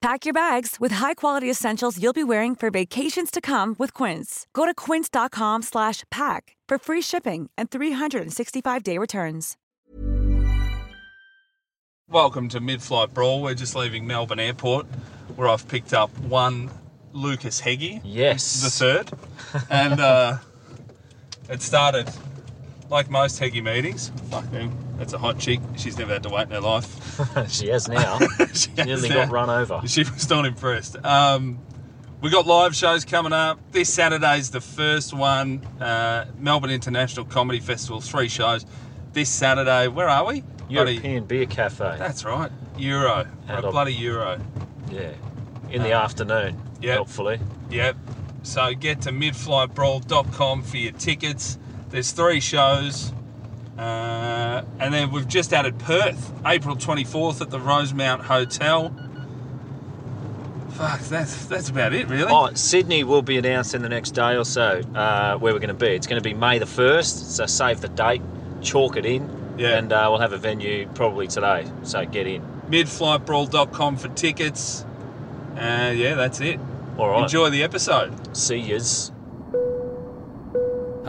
Pack your bags with high-quality essentials you'll be wearing for vacations to come with Quince. Go to quince.com slash pack for free shipping and 365-day returns. Welcome to Mid Flight Brawl. We're just leaving Melbourne Airport where I've picked up one Lucas Heggie, Yes. the third. And uh, it started like most Heggie meetings. Fuck me, that's a hot chick. She's never had to wait in her life. she has now. She Nearly has got run over. She was not impressed. Um, we got live shows coming up. This Saturday's the first one. Uh, Melbourne International Comedy Festival, three shows. This Saturday, where are we? Bloody- European Beer Cafe. That's right. Euro. A bloody Euro. Yeah. In the afternoon. Yep. Helpfully. Yep. So get to midflightbrawl.com for your tickets. There's three shows. Uh, and then we've just added Perth, April 24th at the Rosemount Hotel. Fuck, that's that's about it, really. Oh, Sydney will be announced in the next day or so uh, where we're going to be. It's going to be May the 1st, so save the date, chalk it in, Yeah. and uh, we'll have a venue probably today, so get in. Midflightbrawl.com for tickets. Uh, yeah, that's it. All right. Enjoy the episode. See yous.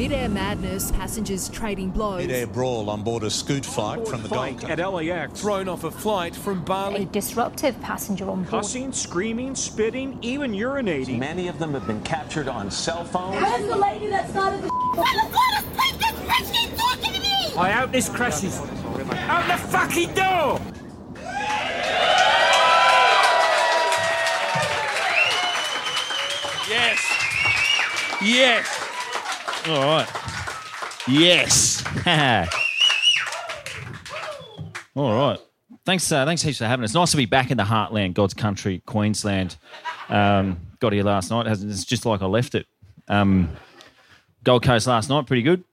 Mid-air madness, passengers trading blows. Mid-air brawl on board a scoot flight from the Gold at LAX. Thrown off a flight from Bali. a Bali. disruptive passenger on board. Cussing, screaming, spitting, even urinating. Many of them have been captured on cell phones. Where's the lady that started the I hope this crashes. Out the fucking door! Yes! Yes! All right. Yes. All right. Thanks, uh, thanks heaps for having us. Nice to be back in the heartland, God's country, Queensland. Um, got here last night. It's just like I left it. Um, Gold Coast last night, pretty good.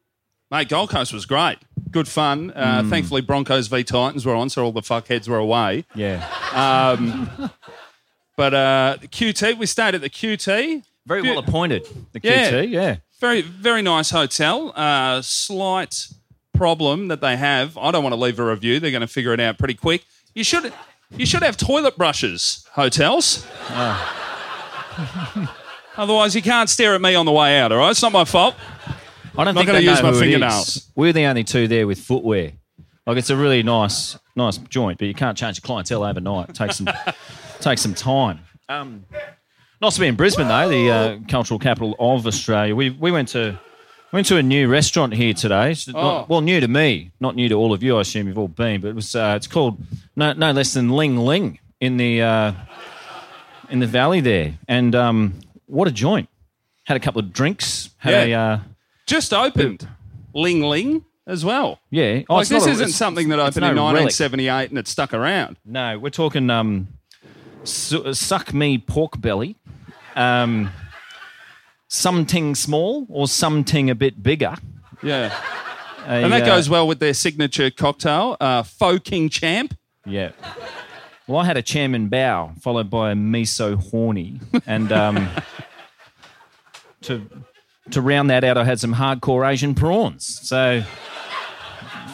Mate, Gold Coast was great. Good fun. Uh, Hmm. Thankfully, Broncos v Titans were on, so all the fuckheads were away. Yeah. Um, but uh, the QT, we stayed at the QT. Very well appointed, the Yeah. QT, yeah. Very, very nice hotel. Uh, slight problem that they have. I don't want to leave a review. They're going to figure it out pretty quick. You should, you should have toilet brushes. Hotels. Otherwise, you can't stare at me on the way out. All right, it's not my fault. I don't Not think gonna they use know my fingernails. We're the only two there with footwear. Like it's a really nice, nice joint, but you can't change the clientele overnight. It takes some, takes some time. Um, nice to be in Brisbane though, the uh, cultural capital of Australia. We we went to went to a new restaurant here today. It's not- Oh. well, new to me, not new to all of you. I assume you've all been, but it was uh, it's called no no less than Ling Ling in the uh, in the valley there, and um, what a joint. Had a couple of drinks. Had Yeah. a uh, Just opened. Ling Ling as well. Yeah. Oh, like this a- isn't something that opened in no relic. 1978 and it stuck around. No, we're talking um, su- suck me pork belly, um, something small or something a bit bigger. Yeah. A, And that uh, goes well with their signature cocktail, uh, Faux King Champ. Yeah. Well, I had a chairman bow followed by a miso horny, and um, to to round that out, I had some hardcore Asian prawns. So,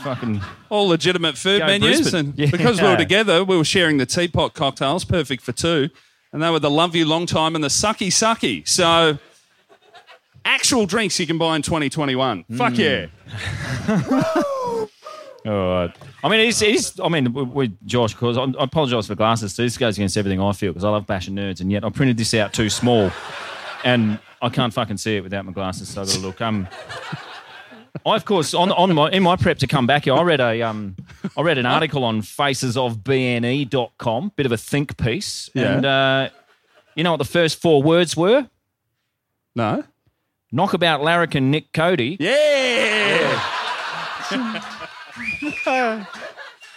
fucking All legitimate food menus. Brisbane. And Yeah. because we were together, we were sharing the teapot cocktails, perfect for two. And they were the Love You Long Time and the Sucky Sucky. So, actual drinks you can buy in 2021. Mm. Fuck yeah. All right. I mean, it's, it's I mean, with- with Josh, because I, I apologise for glasses. So this goes against everything I feel because I love bashing nerds, and yet I printed this out too small, and I can't fucking see it without my glasses. So I got to look. Um, I, of course, on, on my, in my prep to come back here, I read a um, I read an article on facesofbne.com, bit of a think piece, Yeah. and uh, you know what the first four words were? No. Knockabout Larrikin, Nick Cody. Yeah.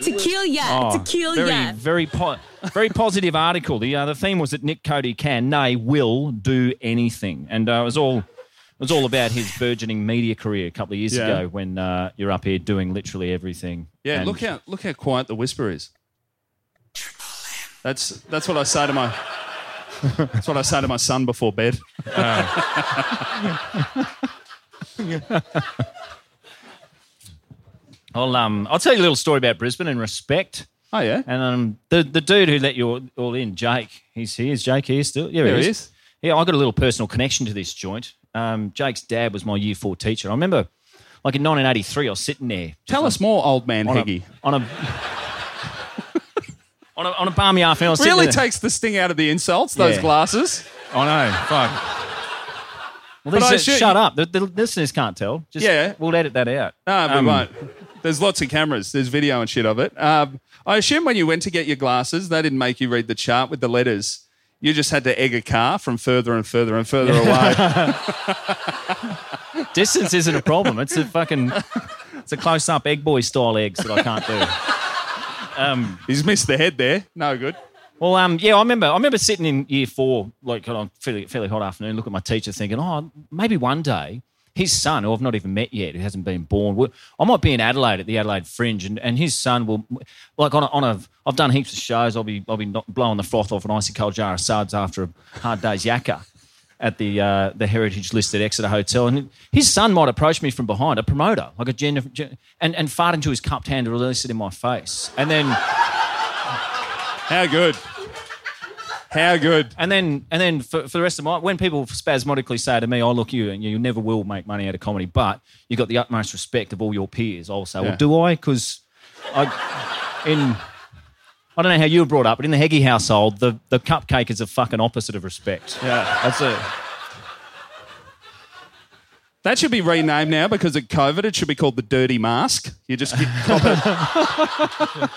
To kill ya. Oh, to kill very, very, po- very positive article. The uh, the theme was that Nick Cody can, nay, will do anything, and uh, it was all it was all about his burgeoning media career a couple of years Yeah. ago when uh, you're up here doing literally everything. Yeah, And- look how look how quiet the whisper is. That's that's what I say to my that's what I say to my son before bed. I'll um I'll tell you a little story about Brisbane and respect. Oh yeah. And um the the dude who let you all, all in, Jake, he's here. Is Jake here still? Yeah, he he is. is. Yeah, I got a little personal connection to this joint. Um, Jake's dad was my year four teacher. I remember, like in 1983, I was sitting there Tell us more, old man on a on a on a, on a balmy afternoon. Really takes the sting out of the insults, those Yeah. glasses. I know. Fuck. Well, But these I should- shut up. The, the listeners can't tell. Just, Yeah. we'll edit that out. No, we Um, won't. There's lots of cameras. There's video and shit of it. Um, I assume when you went to get your glasses, they didn't make you read the chart with the letters. You just had to egg a car from further and further and further away. Distance isn't a problem. It's a fucking, it's a close up egg boy style eggs that I can't do. He's missed the head there. No good. Well, um, yeah, I remember. I remember sitting in year four, like on a fairly, fairly hot afternoon, look at my teacher, thinking, "Oh, maybe one day his son, who I've not even met yet, who hasn't been born, I might be in Adelaide at the Adelaide Fringe, and, and his son will, like on a, on a. I've done heaps of shows. I'll be I'll be blowing the froth off an icy cold jar of suds after a hard day's yakka." At the uh, the heritage listed Exeter Hotel, and his son might approach me from behind, a promoter, like a gen, gen- and and fart into his cupped hand to release it in my face, and then How good. How good. And then, and then for, for the rest of my, when people spasmodically say to me, "Oh, look, you and you never will make money out of comedy," but you've got the utmost respect of all your peers, I'll say, Yeah. "Well, do I?" Because I, in, I don't know how you were brought up, but in the Heggie household, the the cupcake is a fucking opposite of respect. Yeah. That's it. That should be renamed now because of COVID. It should be called the Dirty Mask. You just get cop it.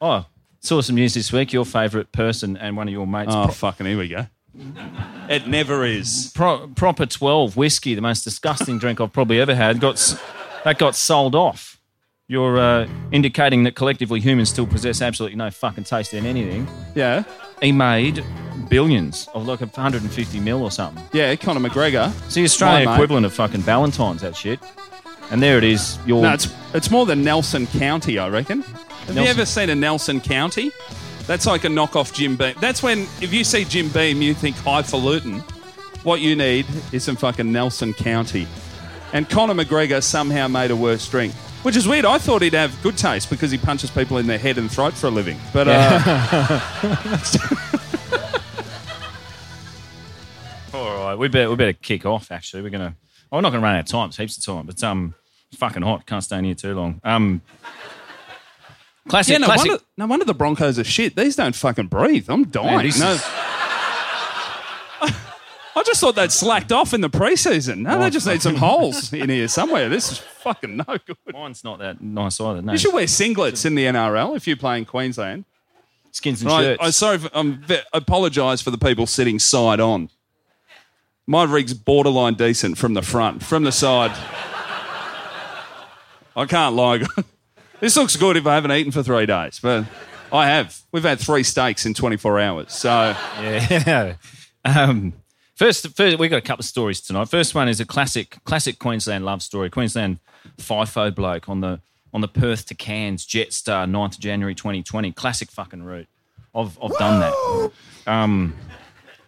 Oh, saw some news this week. Your favourite person and one of your mates, Oh, Pro- fucking here we go. It never is. Pro- proper twelve whiskey, the most disgusting drink I've probably ever had, got s- that got sold off. You're uh, indicating that collectively humans still possess absolutely no fucking taste in anything. Yeah. He made billions of like 150 mil or something. Yeah, Conor McGregor. It's the Australian My mate. equivalent of fucking Valentine's, that shit. And there it is. Your No, it's it's more than Nelson County, I reckon. Have you Nelson- ever seen a Nelson County? That's like a knockoff Jim Beam. That's when if you see Jim Beam, you think highfalutin. What you need is some fucking Nelson County. And Conor McGregor somehow made a worse drink. Which is weird. I thought he'd have good taste because he punches people in their head and throat for a living. But uh, All right, we better we better kick off. Actually, we're gonna. Oh, we're not gonna run out of time. It's heaps of time, but um, it's fucking hot. Can't stay in here too long. Um, classic, yeah, no classic. wonder, no wonder the Broncos are shit. These don't fucking breathe. I'm dying. Man, no. is- I just thought they'd slacked off in the preseason. No, they just need some holes in here somewhere. This is fucking no good. Mine's not that nice either. No, You should wear singlets in the NRL if you play in Queensland. skins and I, shirts. I sorry, for, I'm ve- apologise for the people sitting side on. My rig's borderline decent from the front, from the side. I can't lie. this looks good if I haven't eaten for three days, but I have. We've had three steaks in 24 hours, so Yeah. um, first, first, we've got a couple of stories tonight. First one is a classic, classic Queensland love story. Queensland FIFO bloke on the on the Perth to Cairns Jetstar, 9th of January 2020. Classic fucking route. I've, I've done that. Um,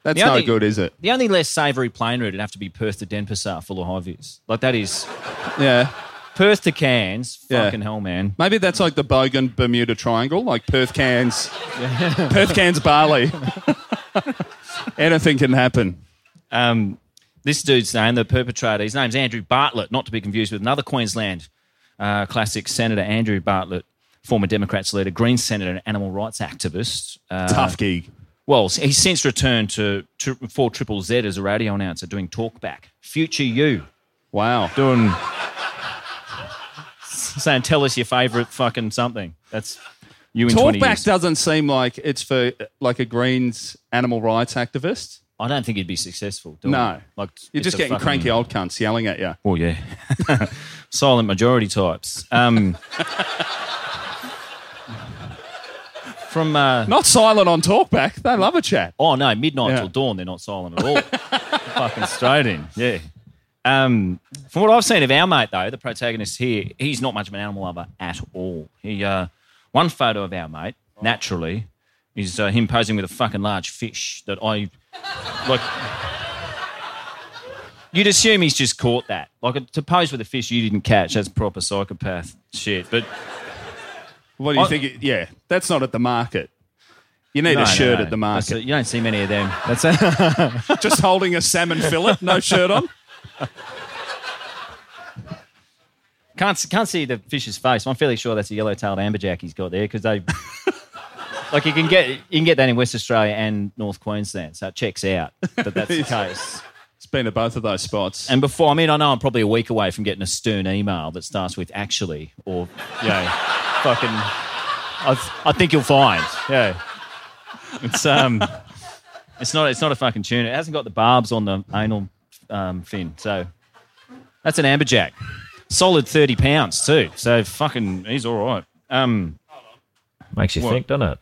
that's no only- good, is it? the only less savoury plane route would have to be Perth to Denpasar, full of high vis. Like that is Yeah. Perth to Cairns. Yeah. Fucking hell, man. Maybe that's like the Bogan Bermuda Triangle, like Perth Cairns, Perth Cairns Bali. Anything can happen. Um, this dude's name, the perpetrator, his name's Andrew Bartlett, not to be confused with another Queensland uh, classic Senator Andrew Bartlett, former Democrats leader, Green Senator, and animal rights activist. Uh, Tough gig. Well, he's since returned to four triple Z as a radio announcer, doing talkback. Future you, Wow. doing saying, "Tell us your favourite fucking something." That's you in Talkback doesn't seem like it's for like a Greens animal rights activist. I don't think he'd be successful. doing No. it. like You're just getting fucking- cranky old cunts yelling at you. Oh yeah, silent majority types. Um, from uh, Not silent on talkback. They love a chat. oh no, midnight Yeah. till dawn. They're not silent at all. Fucking straight in. Yeah. Um, from what I've seen of our mate though, the protagonist here, he's not much of an animal lover at all. He uh, one photo of our mate naturally is uh, him posing with a fucking large fish that I like. You'd assume he's just caught that. Like to pose with a fish you didn't catch. That's proper psychopath shit. But What do you I- think? It, yeah, that's not at the market. You need No, a shirt no. at the market. a- you don't see many of them. That's a, Just holding a salmon fillet, no shirt on. can't can't see the fish's face. I'm fairly sure that's a yellow-tailed amberjack he's got there because they like you can get you can get that in West Australia and North Queensland, so it checks out that that's the case. It's been at both of those spots. And before, I mean, I know I'm probably a week away from getting a stern email that starts with "actually" or you know, fucking. I, th- I think you'll find, yeah. It's um, it's not it's not a fucking tuna. It hasn't got the barbs on the anal um, fin, so that's an amberjack. Solid thirty pounds too. So fucking, he's all right. Um, Makes you What? think, doesn't it?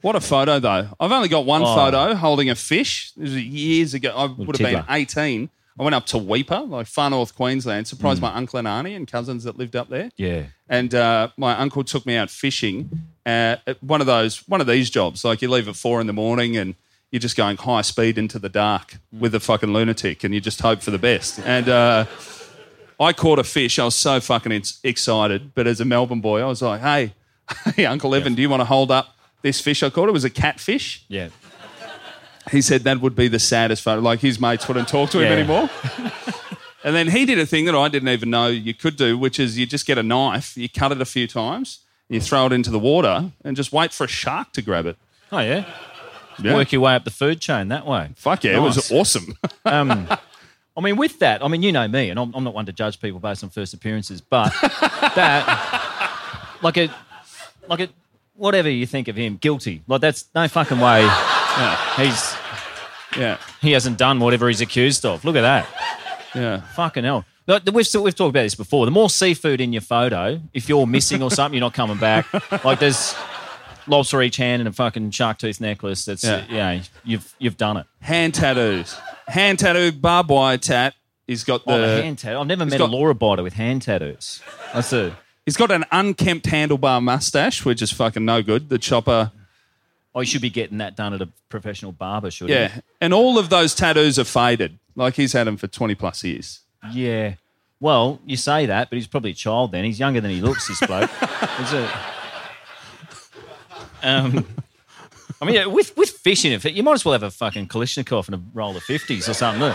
What a photo, though. I've only got one Oh. photo holding a fish. This was years ago. I would have been tickler. 18. I went up to Weipa, like far north Queensland, surprised my uncle and auntie and cousins that lived up there. yeah. And uh, my uncle took me out fishing uh, at one of those, one of these jobs. Like you leave at four in the morning and you're just going high speed into the dark with a fucking lunatic and you just hope for the best. And uh, I caught a fish. I was so fucking ex- excited. But as a Melbourne boy, I was like, hey, hey, Uncle Evan, do you want to hold up this fish I caught? It was a catfish. Yeah. He said that would be the saddest photo. Like his mates wouldn't talk to him Yeah. anymore. and then he did a thing that I didn't even know you could do, which is you just get a knife, you cut it a few times, you throw it into the water, and just wait for a shark to grab it. Oh yeah. Yeah. Work your way up the food chain that way. Fuck yeah, it was awesome. Um, I mean, with that, I mean, you know me, and I'm, I'm not one to judge people based on first appearances, but that, like a, like a, whatever you think of him, guilty. Like that's no fucking way. He's yeah, he hasn't done whatever he's accused of. Look at that. yeah. Fucking hell. Look, We've, we've talked about this before. The more seafood in your photo, if you're missing or something, you're not coming back. Like there's lobster each hand and a fucking shark tooth necklace. That's Yeah. yeah, you know, you've you've done it. Hand tattoos. Hand tattoo, barbed wire tat. He's got the, Oh, the hand tattoo. I've never met got- a law abiders with hand tattoos. That's it. he's got an unkempt handlebar mustache, which is fucking no good. The chopper. Oh, you should be getting that done at a professional barber, should Yeah. And all of those tattoos are faded. Like he's had them for 20 plus years. Yeah. Well, you say that, but he's probably a child then. He's younger than he looks, this bloke. Is it? Um, I mean, with, with fishing, if you might as well have a fucking Kalashnikov and a roll of 50s or something.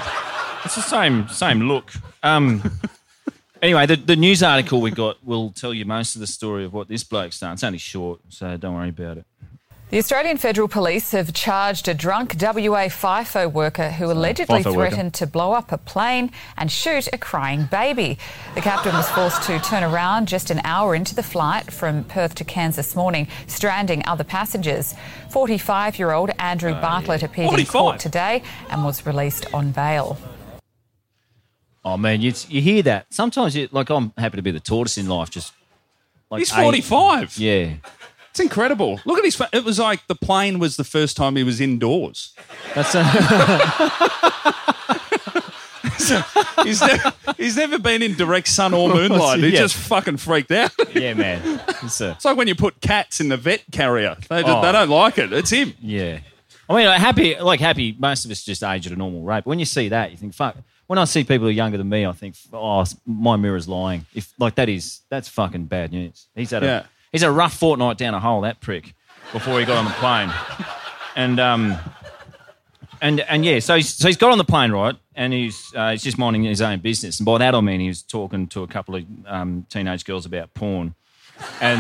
It's the same same look. Um, anyway, the, the news article we got will tell you most of the story of what this bloke's done. It's only short, so don't worry about it. The Australian Federal Police have charged a drunk WA FIFO worker who allegedly FIFO worker. threatened to blow up a plane and shoot a crying baby. The captain was forced to turn around just an hour into the flight from Perth to Cairns this morning, stranding other passengers. 45 year old Andrew Bartlett appeared in court today and was released on bail. Oh man, you, you hear that? Sometimes, you, like I'm happy to be the tortoise in life. Just like He's eight- 45. Yeah, It's incredible. Look at his face. It was like the plane was the first time he was indoors. that's a, He's, never, he's never been in direct sun or moonlight. He Yeah. just fucking freaked out. yeah, man. It's a, It's like when you put cats in the vet carrier. They, Oh. they don't like it. It's him. yeah. I mean, like, happy, like happy. Most of us just age at a normal rate. But when you see that, you think, fuck. When I see people who are younger than me, I think, oh, my mirror's lying. If like that is that's fucking bad news. He's had a Yeah. He's a rough fortnight down a hole. That prick before he got on the plane, and um. And and yeah, so he's, so he's got on the plane, right? And he's uh, he's just minding his own business. And by that I mean he was talking to a couple of um, teenage girls about porn, and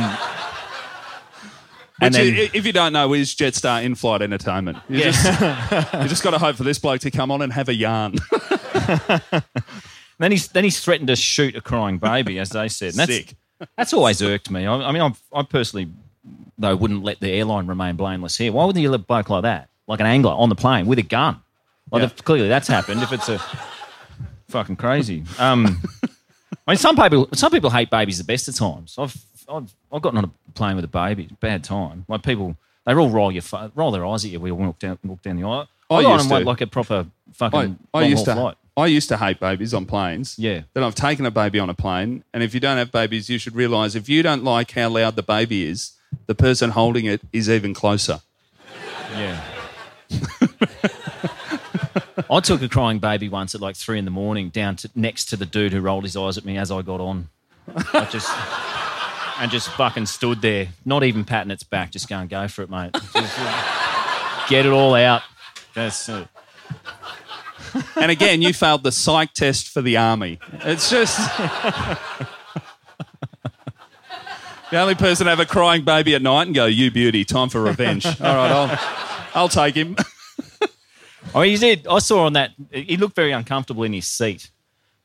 And Which, then- if you don't know, is Jetstar in-flight entertainment. You Yeah. just, you just got to hope for this bloke to come on and have a yarn. Then he's then he's threatened to shoot a crying baby, as they said. And that's, Sick. That's always irked me. I, I mean, I've, I personally though wouldn't let the airline remain blameless here. Why wouldn't you let a bloke like that, like an angler on the plane with a gun? Like Yeah. clearly that's happened. If it's a fucking crazy. Um, I mean, some people some people hate babies the best of times. I've I've, I've gotten on a plane with a baby, bad time. Like people, they all roll your roll their eyes at you when you walk down walk down the aisle. I I used to. like a proper fucking I, I used to. flight. I used to hate babies on planes. Yeah. Then I've taken a baby on a plane, and if you don't have babies, you should realise if you don't like how loud the baby is, the person holding it is even closer. Yeah. I took a crying baby once at like three in the morning down to next to the dude who rolled his eyes at me as I got on. I just and just fucking stood there, not even patting its back, just going, go for it, mate. Just, get it all out. That's it. And again, you failed the psych test for the army. It's just. the only person to have a crying baby at night and go, you beauty, time for revenge. All right, I'll, I'll take him. Oh, he did. I saw on that. He looked very uncomfortable in his seat,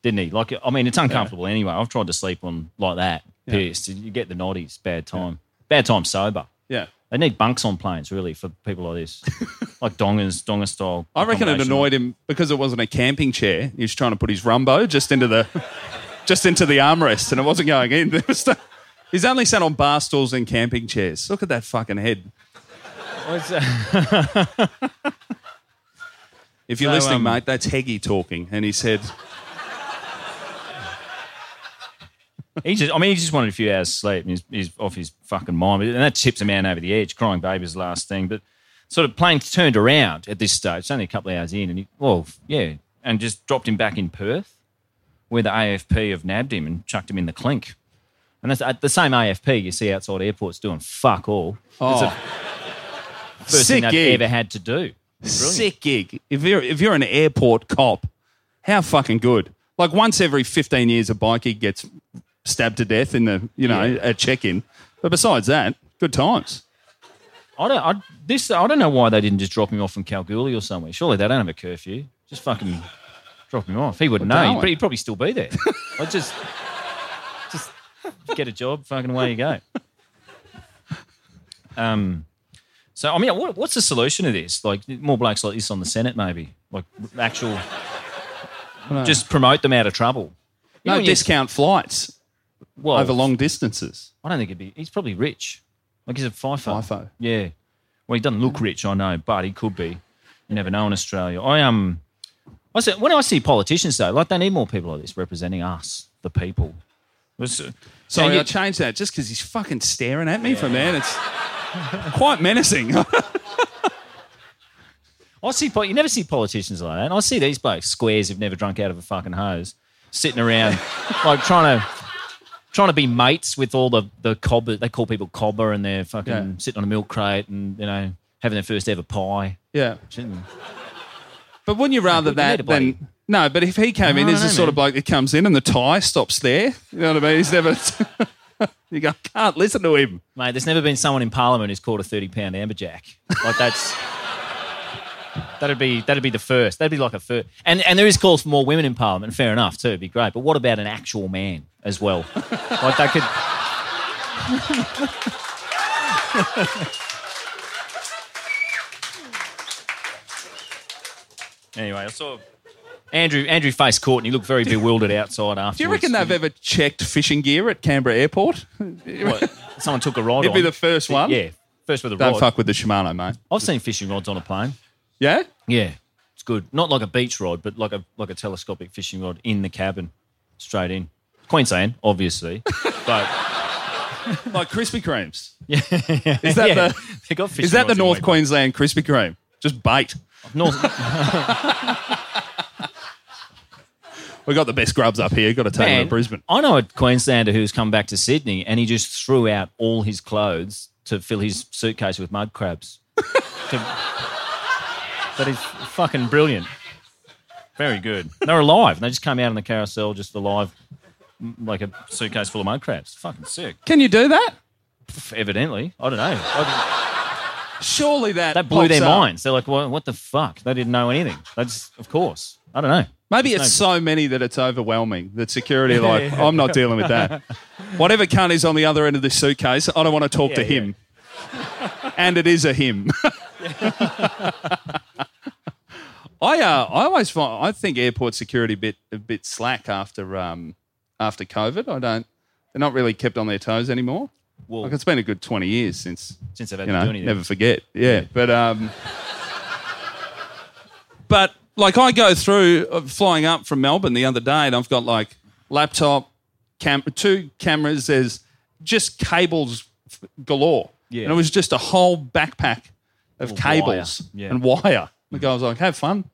didn't he? Like, I mean, it's uncomfortable anyway. I've tried to sleep on like that, pissed. You get the noddies. Bad time. Bad time sober. Yeah. They need bunks on planes, really, for people like this, like dongers, donger style. I reckon it annoyed him because it wasn't a camping chair. He was trying to put his rumbo just into the, just into the armrest, and it wasn't going in. There was no- he's only sat on bar stools and camping chairs. Look at that fucking head. If you're So, listening, um, mate, that's Heggie talking, and he said, He just, I mean, he just wanted a few hours sleep he's, he's off his fucking mind. And that tips a man over the edge. Crying baby's the last thing. But sort of plane turned around at this stage. It's only a couple of hours in. And he, well, yeah, and just dropped him back in Perth where the AFP have nabbed him and chucked him in the clink. And that's the same AFP you see outside airports doing fuck all. "Oh, first sick thing they've gig. ever had to do. sick gig." If you're if you're an airport cop, how fucking good! Like once every 15 years, a bikie gets stabbed to death in the you know Yeah. at check-in. But besides that, good times. I don't, I, this, I don't know why they didn't just drop him off in Kalgoorlie or somewhere. Surely they don't have a curfew. Just fucking drop him off. He wouldn't Well, know. He'd, he'd probably still be there. I just, just get a job. Fucking away you go. Um, so I mean, what, what's the solution to this? Like more blokes like this on the Senate, maybe. Like actual, just promote them out of trouble. You know No you- discount flights well, over long distances. I don't think it'd be. He's probably rich. Like he's a FIFO. FIFO. Yeah. Well, he doesn't look rich, I know, but he could be. You never know in Australia. I um, I said when I see politicians though, like they need more people like this representing us, the people. Was, uh, Sorry, you- I changed that just because he's fucking staring at me from there. It's quite menacing. I see. po- You never see politicians like that. And I see these blokes, squares who've never drunk out of a fucking hose, sitting around, like trying to. Trying to be mates with all the the cobber, they call people cobber, and they're fucking Yeah. sitting on a milk crate and you know having their first ever pie. yeah. But wouldn't you rather that than no? But if he came in I as the sort of bloke that comes in and the tie stops there, you know what I mean? He's never. you go, can't listen to him. Mate, there's never been someone in Parliament who's called a thirty pound amberjack. Like that's that'd be that'd be the first. That'd be like a first. And and there is calls for more women in Parliament. Fair enough too. It'd be great. But what about an actual man as well? like that could. anyway, I saw Andrew Andrew faced court and he looked very bewildered outside afterwards. Do you reckon they've ever checked fishing gear at Canberra Airport? What, someone took a rod He'd on? be the first one. Yeah, first with a Don't rod. fuck with the Shimano, mate. I've seen fishing rods on a plane. Yeah? Yeah, it's good. Not like a beach rod, but like a like a telescopic fishing rod in the cabin, straight in. Queensland, obviously, but Like Krispy Kremes. yeah, Is that yeah. the They got fishing is that the rods in North Queensland. Queensland Krispy Kreme? Just bait. North, We got the best grubs up here. Got to take them man, to Brisbane. I know a Queenslander who's come back to Sydney and he just threw out all his clothes to fill his suitcase with mud crabs. To- that is fucking brilliant. Very good. They're alive. They just came out on the carousel, just alive, like a suitcase full of mud crabs. Fucking sick. Can you do that? Evidently, I don't know. Surely that that blew their up. minds. They're like, what, what the fuck? They didn't know anything. That's of course. I don't know. Maybe it's no- so many that it's overwhelming. That security like, I'm not dealing with that. Whatever cunt is on the other end of this suitcase, I don't want to talk to Yeah, him. and it is a him. I uh, I always find I think airport security a bit a bit slack after um after COVID. I don't they're not really kept on their toes anymore. Well, Like it's been a good twenty years since since they've had you to know do anything. never forget. Yeah, but um, but like I go through uh, flying up from Melbourne the other day, and I've got like laptop, cam- two cameras. There's just cables galore. Yeah. and it was just a whole backpack of Wire. cables Yeah. and wire. The guy was like, "Have fun."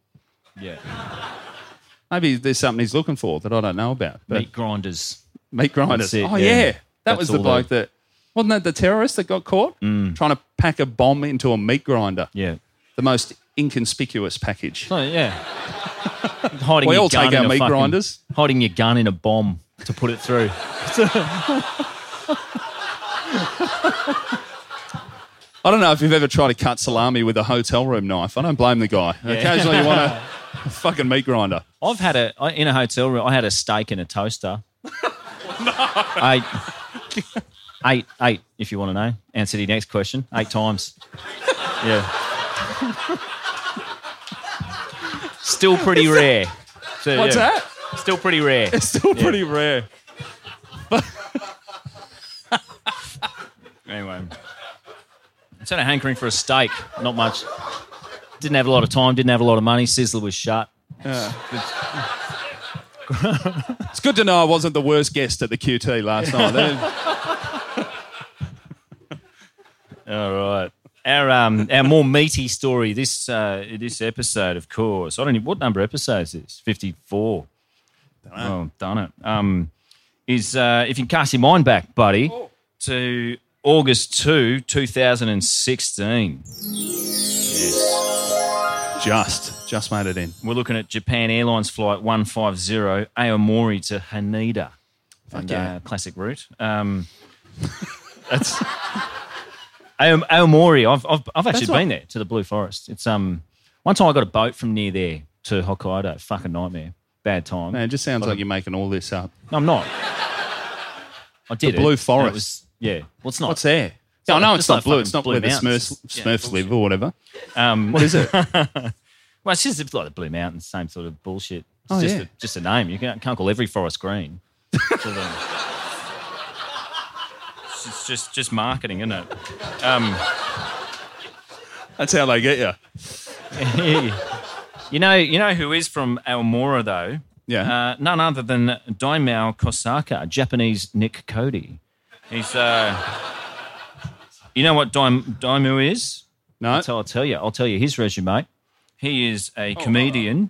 Yeah. Maybe there's something he's looking for that I don't know about. But Meat grinders. meat grinders. It, oh yeah. yeah, that That's was the bloke they- that wasn't that the terrorist that got caught Mm. trying to pack a bomb into a meat grinder. Yeah. The most inconspicuous package. So, yeah. hiding We your all gun take our meat fucking- grinders. Hiding your gun in a bomb to put it through. I don't know if you've ever tried to cut salami with a hotel room knife. I don't blame the guy. Occasionally you want a, fucking meat grinder. I've had a in a hotel room. I had a steak in a toaster. Eight, eight, eight. If you want to know, answer the next question. Eight times. Yeah. Still pretty rare. So, What's yeah. that? Still pretty rare. It's still Yeah. pretty rare. Anyway, had a hankering for a steak. Not much. Didn't have a lot of time. Didn't have a lot of money. Sizzler was shut. It's good to know I wasn't the worst guest at the QT last night. All right. Our um our more meaty story this uh this episode, of course. I don't know what number episode is this? Fifty four. Oh, done it. Um, is uh, if you can cast your mind back, buddy, to August two, two thousand and sixteen. Yes. just, just made it in. We're looking at Japan Airlines flight 150 Aomori to Haneda. And, yeah. uh, classic route. Um, that's Aom- Aomori. I've, I've, I've actually That's what- been there to the Blue Forest. It's um one time I got a boat from near there to Hokkaido. Fucking nightmare. Bad time. Man, it just sounds like you're making all this up. No, I'm not. I did The. Blue Forest. Was- yeah. Well, it's not. What's there? not I know it's not like blue. It's not Blue where the Mountains. Smurfs, Yeah, Smurfs live or whatever. Um, What is it? Well, it's just it's like the Blue Mountains, same sort of bullshit. It's Oh, just, yeah. a, just a name. You can't, can't call every forest green. So then- it's just, just just marketing, isn't it? Um, That's how they get you. you know, you know who is from Aomori though? Yeah. Uh, none other than Daimaou Kosaka, Japanese Nick Cody. He's, uh, you know what Daim, Daimu is? No. So I'll tell you. I'll tell you his resume. He is a comedian,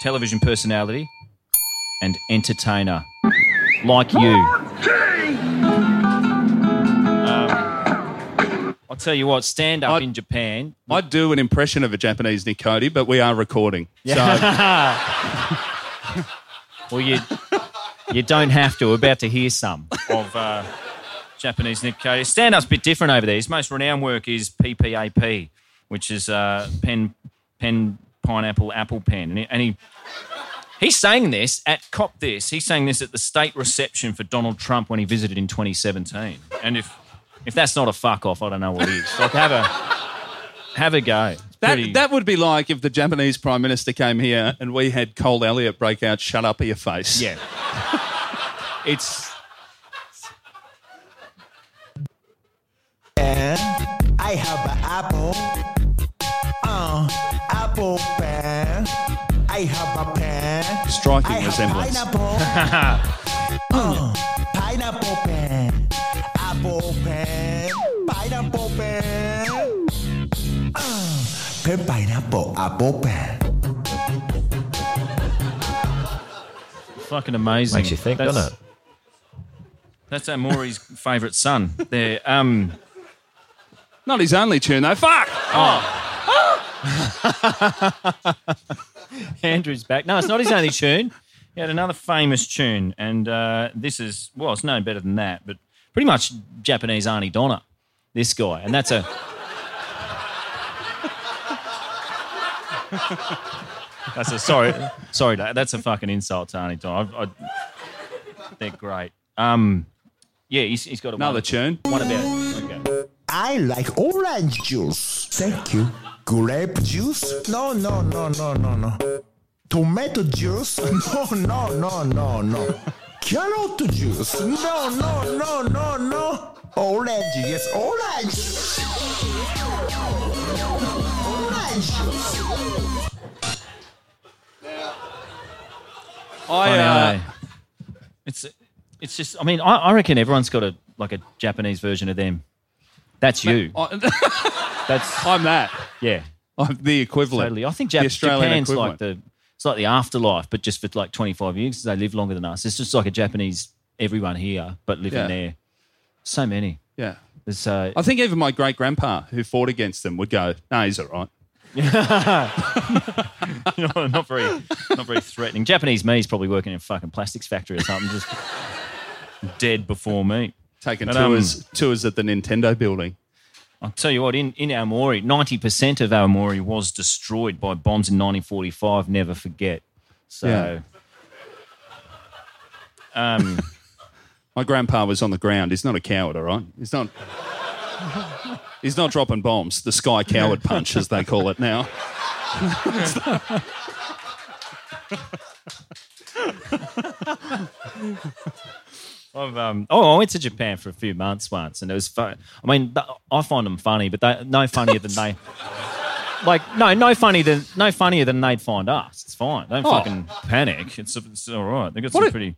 television personality, and entertainer, like you. Um, I'll tell you what. Stand up I'd- in Japan. I'd do an impression of a Japanese Nick Cody, but we are recording. So Well, you you don't have to. We're about to hear some of uh, Japanese Cody. Stand up's a bit different over there. His most renowned work is PPAP, which is uh, pen pen pineapple apple pen, and he, and he he's saying this at cop this. He's saying this at the state reception for Donald Trump when he visited in 2017. And if if that's not a fuck off, I don't know what is. Like have a have a go. It's that that would be like if the Japanese Prime Minister came here and we had Cole Elliott break out "Shut up, your face." yeah. it's I have an apple. Uh, apple pen. I have a pen. Striking I have resemblance. pineapple. uh, pineapple pen. Apple pen. Pen pineapple apple pen. fucking amazing. Makes you think, that's, doesn't it? That's Aomori's favourite son. There. Um, Not his only tune though. Fuck. Oh. Andrew's back. No, it's not his only tune. He had another famous tune, and uh, this is well, it's no better than that, but pretty much Japanese Arnie Donna. This guy, and that's a. that's a sorry, sorry. That's a fucking insult to Arnie Donna. I, I, they're great. Um, yeah, he's, he's got a Another one, tune. One about. Okay. I like orange juice. Thank you. Grape juice? No, no, no, no, no, no. Tomato juice? No, no, no, no, no. Carrot juice? No, no, no, no, no. Orange, yes, orange. Orange. I, uh, eh? It's it's just. I mean, I, I reckon everyone's got a like a Japanese version of them. That's you. That's I'm that. yeah. I'm the equivalent. Totally. I think The Jap- Australian Japan's equivalent. like the it's like the afterlife, but just for like 25 years. 'cause They live longer than us. It's just like a Japanese everyone here, but living Yeah. there. So many. Yeah. There's uh, I think even my great grandpa who fought against them would go, no, he's all right. you not very, not very threatening. Japanese me is probably working in a fucking plastics factory or something, just dead before me. Taking But, um, tours, tours at the Nintendo building. I'll tell you what, in, in Aomori, 90% of Aomori was destroyed by bombs in 1945. Never forget. So, um, My grandpa was on the ground. He's not a coward, all right? He's not. He's not dropping bombs. The sky coward punch, as they call it now. I've, um, oh, I went to Japan for a few months once, and it was fun. I mean, I find them funny, but they no funnier than they. Like no, no funny than no funnier than they'd find us. It's fine. Don't Oh. fucking panic. It's it's all right. They got some What a- pretty.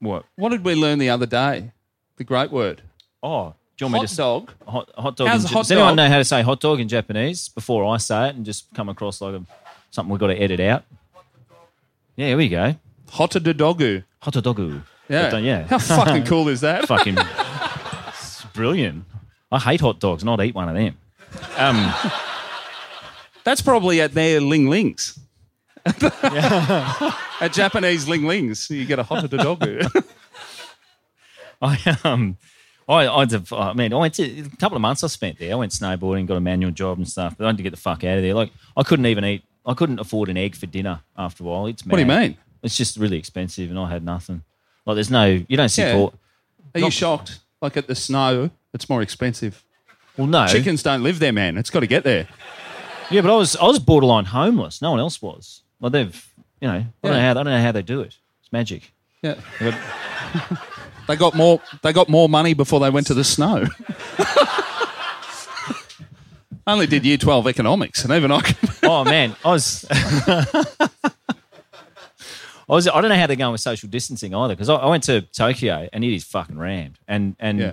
What? What did we learn the other day? The great word. Oh, do you want me Hot to dog. hot, hot dog? How's in, hot does anyone know how to say hot dog in Japanese before I say it and just come across like a, something we've got to edit out? Yeah, here we go. Hotodogu. Hot dogu. Yeah. But, uh, yeah. How fucking cool is that? fucking it's brilliant. I hate hot dogs, and I'd eat one of them. Um, That's probably at their Ling Lings. at Japanese Ling Lings, you get a hotodogu. I um, I I'd uh, I mean, I went to a couple of months I spent there. I went snowboarding, got a manual job and stuff, but I had to get the fuck out of there. Like I couldn't even eat. I couldn't afford an egg for dinner after a while. It's What do you mean? It's just really expensive, and I had nothing. Like there's no, you don't see Yeah. pork. Are you shocked? Like at the snow, it's more expensive. Well, no. Chickens don't live there, man. It's got to get there. Yeah, but I was I was borderline homeless. No one else was. Like they've, you know, I don't know how I don't know how they do it. It's magic. Yeah. They got- more. They got more money before they went to the snow. Only did year twelve economics, and even I. Can, oh man, I was. I was. I don't know how they're going with social distancing either because I, I went to Tokyo and it is fucking rammed. And and Yeah.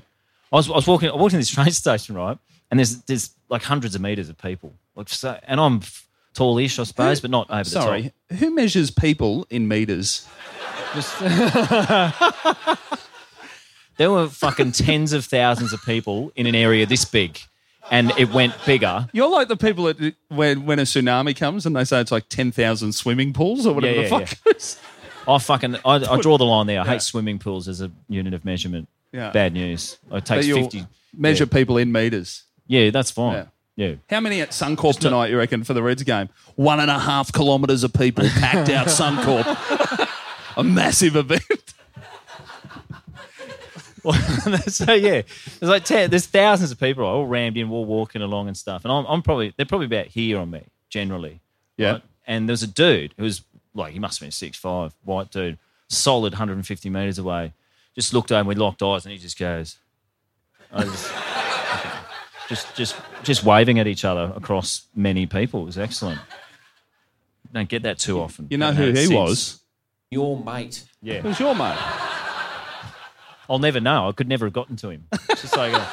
I was I was walking I walked in this train station right, and there's there's like hundreds of meters of people like so, and I'm tallish I suppose, but not over the sorry, who measures people in meters? Just there were fucking tens of thousands of people in an area this big, and it went bigger. You're like the people that when when a tsunami comes and they say it's like ten thousand swimming pools or whatever Yeah, the yeah, fuck. it is. I fucking I, I draw the line there. I Yeah. hate swimming pools as a unit of measurement. Yeah. Bad news. It But takes you'll fifty. measure people in meters. Yeah, that's fine. Yeah. Yeah. How many at Suncorp tonight, you reckon, for the Reds game? One and a half kilometres of people packed out Suncorp. a massive event. so yeah, there's like ten, there's thousands of people all rammed in, all walking along and stuff. And I'm, I'm probably they're probably about here on me generally. Yeah. right? And there was a dude who was like he must have been six five, white dude, solid 150 meters away. Just looked over, and we locked eyes, and he just goes, I just, just just just waving at each other across many people. It was excellent. Don't get that too often. You know who he since. was? Your mate. Yeah. Who's your mate? I'll never know. I could never have gotten to him. It's just like a,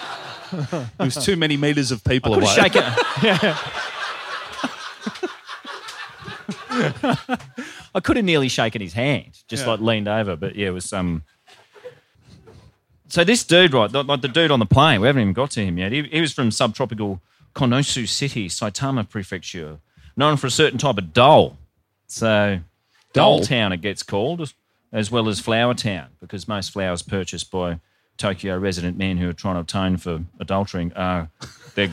There was too many metres of people I could away. have shaken. Yeah. I could have nearly shaken his hand, just Yeah. like leaned over, but yeah, it was um. So this dude, right, the, like the dude on the plane, we haven't even got to him yet. He, he was from subtropical Konosu City, Saitama Prefecture, known for a certain type of doll. So Doll Doll? Town, it gets called, as well as Flower Town, because most flowers purchased by Tokyo resident men who are trying to atone for adultering are they're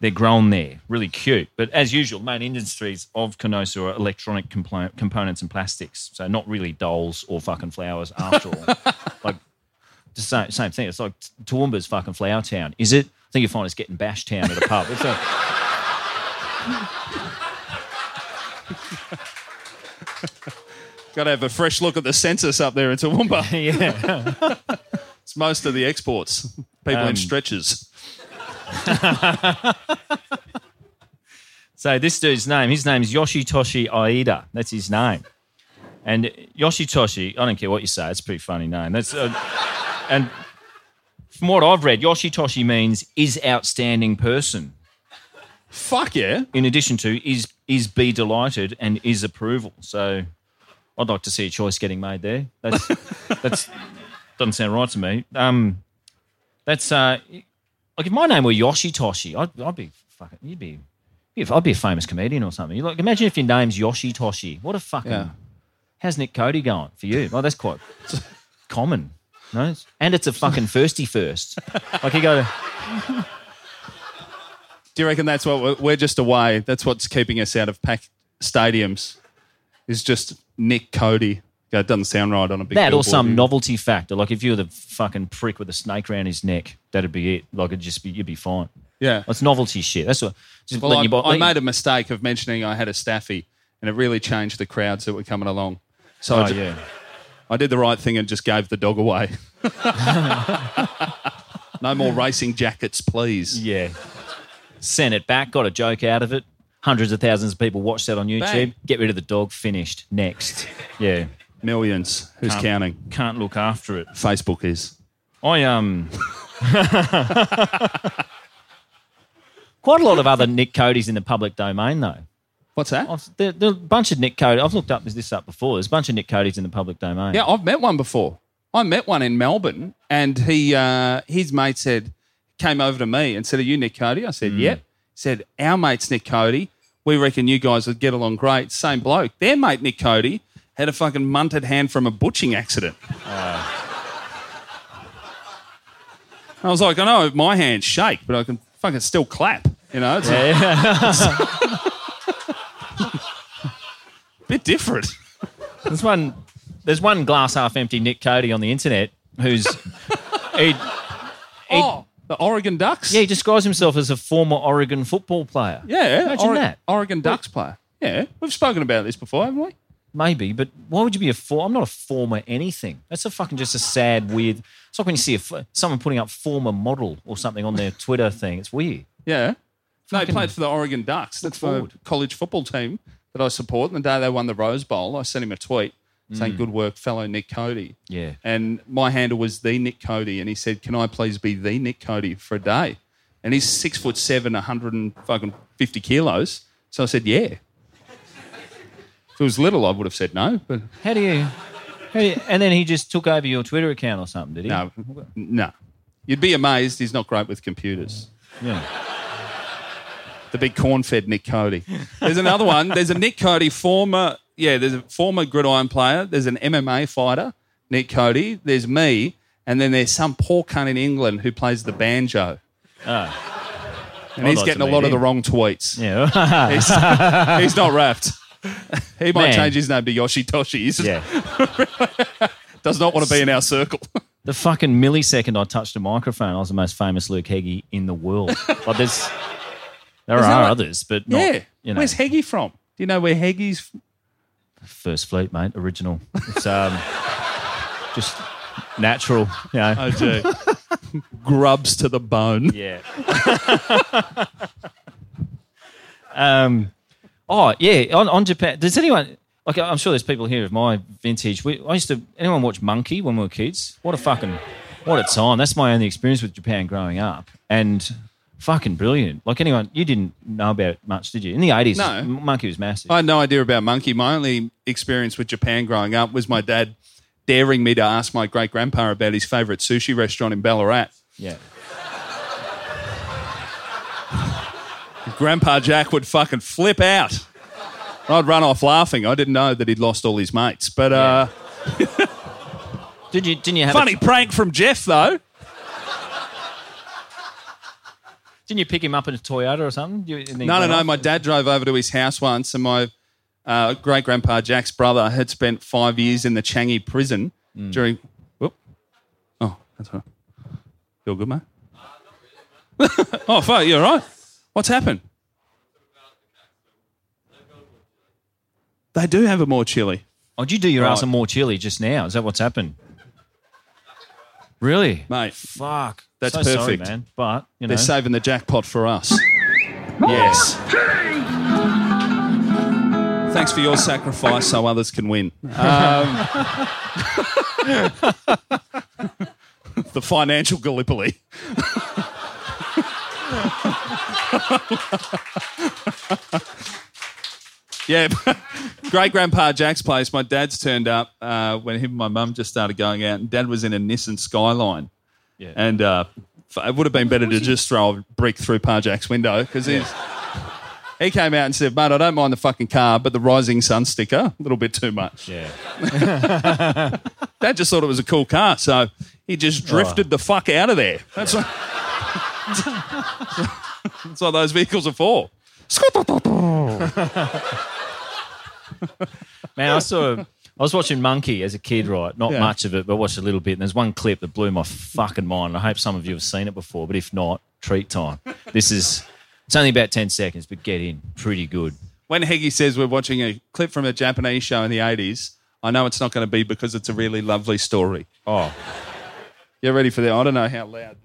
they're grown there, really cute. But as usual, main industries of Konosu are electronic components and plastics, so not really dolls or fucking flowers after all. like the same, same thing. It's like Toowoomba's fucking Flower Town. Is it? I think you find it's getting Bash Town at a pub. It's a, Got to have a fresh look at the census up there in Toowoomba. yeah. it's most of the exports. People Um, in stretchers. So this dude's name, his name is Yoshitoshi Aida. That's his name. And Yoshitoshi, I don't care what you say, it's a pretty funny name. That's uh, and from what I've read, Yoshitoshi means is outstanding person. Fuck yeah. In addition to is is be delighted and is approval. So I'd like to see a choice getting made there. That's that's doesn't sound right to me. Um, that's uh, like if my name were Yoshitoshi, I'd, I'd be fucking. You'd be, if I'd be a famous comedian or something. You like imagine if your name's Yoshitoshi. What a fucking. Yeah. How's Nick Cody going for you? Oh, that's quite common. No, and it's a fucking firsty first. Like you go. Do you reckon that's what we're, we're just away? That's what's keeping us out of packed stadiums. Is just Nick Cody. It doesn't sound right on a big that or some novelty factor. Like if you were the fucking prick with a snake around his neck, that'd be it. Like it'd just be you'd be fine. Yeah. It's novelty shit. That's what. Just Well, I, you I made a mistake of mentioning I had a staffy, and it really changed the crowds that were coming along. So Oh, I, ju- yeah. I did the right thing and just gave the dog away. no more racing jackets, please. Yeah. Sent it back, got a joke out of it. Hundreds of thousands of people watched that on YouTube. Bang. Get rid of the dog, finished. Next. Yeah. Millions. Who's Can't- counting? Can't look after it. Facebook is. I um quite a lot of other Nick Cody's in the public domain though. What's that? I've, there, there are a bunch of Nick Cody. I've looked up this up before. There's a bunch of Nick Cody's in the public domain. Yeah, I've met one before. I met one in Melbourne, and he uh, his mate said came over to me and said, "Are you Nick Cody?" I Mm. said, "Yep." He said, "Our mate's Nick Cody. We reckon you guys would get along great." Same bloke. Their mate Nick Cody had a fucking munted hand from a butching accident. I was like, I know my hands shake, but I can fucking still clap. You know, it's a bit different. There's one. There's one glass half empty Nick Cody on the internet who's he, oh, the Oregon Ducks. yeah he describes himself as a former Oregon football player. Yeah, Imagine Ore- that. Oregon Ducks player. Yeah, we've spoken about this before, haven't we? Maybe, but why would you be a former? I'm not a former anything. That's a fucking just a sad, weird. It's like when you see a, someone putting up former model or something on their Twitter thing. It's weird. Yeah. No, he played for the Oregon Ducks. That's the college football team that I support. And the day they won the Rose Bowl, I sent him a tweet saying, Mm. Good work, fellow Nick Cody. Yeah. And my handle was the Nick Cody. And he said, Can I please be the Nick Cody for a day? And he's six foot seven, 150 kilos. So I said, Yeah. If it was little, I would have said no. But How do you? How do you and then he just took over your Twitter account or something, did he? no, no. You'd be amazed he's not great with computers. Yeah. The big corn-fed Nick Cody. There's another one. There's a Nick Cody former, yeah. There's a former gridiron player. There's an MMA fighter, Nick Cody. There's me, and then there's some poor cunt in England who plays the banjo, Ah. and I'd he's like getting a lot of the wrong tweets. Yeah. He's, he's not wrapped. He might Man. change his name to Yoshitoshi. He's yeah. does not want to be in our circle. The fucking millisecond I touched a microphone, I was the most famous Luke Heggie in the world. But there's there Is are others, but not, yeah. you know, Where's Heggie from? Do you know where Heggie's? First Fleet, mate, original. It's um, just natural, you know. Oh, gee. Grubs to the bone. Yeah. um, oh yeah, on, on Japan. Does anyone like? I'm sure there's people here of my vintage. We, I used to. Anyone watch Monkey when we were kids? What a fucking what a time. That's my only experience with Japan growing up, and fucking brilliant. Like anyone, you didn't know about it much, did you? In the 80s, No. Monkey was massive. I had no idea about monkey. My only experience with Japan growing up was my dad daring me to ask my great grandpa about his favourite sushi restaurant in Ballarat. yeah. Grandpa Jack would fucking flip out. I'd run off laughing. I didn't know that he'd lost all his mates. But uh, Did you? Didn't you have a. funny A, prank from Jeff though. Didn't you pick him up in a Toyota or something? You, and then he No, no, no. off? My dad drove over to his house once, and my uh, great grandpa Jack's brother had spent five years in the Changi prison during. Whoop. Oh, that's all right. Feel good, mate? oh, fuck, you all right? What's happened? They do have a more chili. Oh, did you do your ass Right. some more chili just now? Is that what's happened? Really? Mate, Fuck. That's so sorry, perfect. man. But you know, they're saving the jackpot for us. yes. Thanks for your sacrifice so others can win. Um, the financial Gallipoli. yeah, great grandpa Jack's place. My dad's turned up uh, when him and my mum just started going out, and dad was in a Nissan Skyline. Yeah. And uh, it would have been better to just throw a brick through Pa Jack's window because he's. He came out and said, mate, I don't mind the fucking car, but the rising sun sticker, a little bit too much. yeah. Dad just thought it was a cool car, so he just drifted the fuck out of there. That's what, that's what those vehicles are for. Man, I saw. I was watching Monkey as a kid, right? Not Yeah. much of it, but watched a little bit. And there's one clip that blew my fucking mind. I hope some of you have seen it before, but if not, treat time. This is. It's only about ten seconds, but get in. Pretty good. When Heggie says we're watching a clip from a Japanese show in the 80s, I know it's not going to be because it's a really lovely story. Oh, You ready for that? I don't know how loud.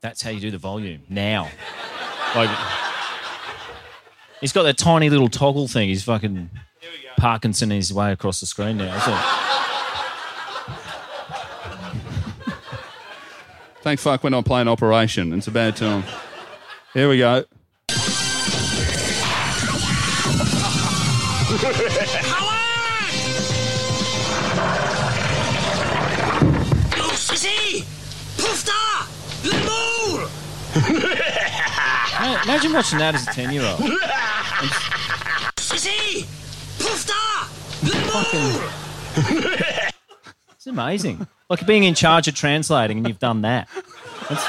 that's how you do the volume now. Like, he's got that tiny little toggle thing. He's fucking Parkinson his way across the screen now. isn't it? Thank fuck we're not playing Operation. It's a bad time. Here we go. Ma- Imagine watching that as a ten-year-old. It's amazing. Like being in charge of translating and you've done that. That's,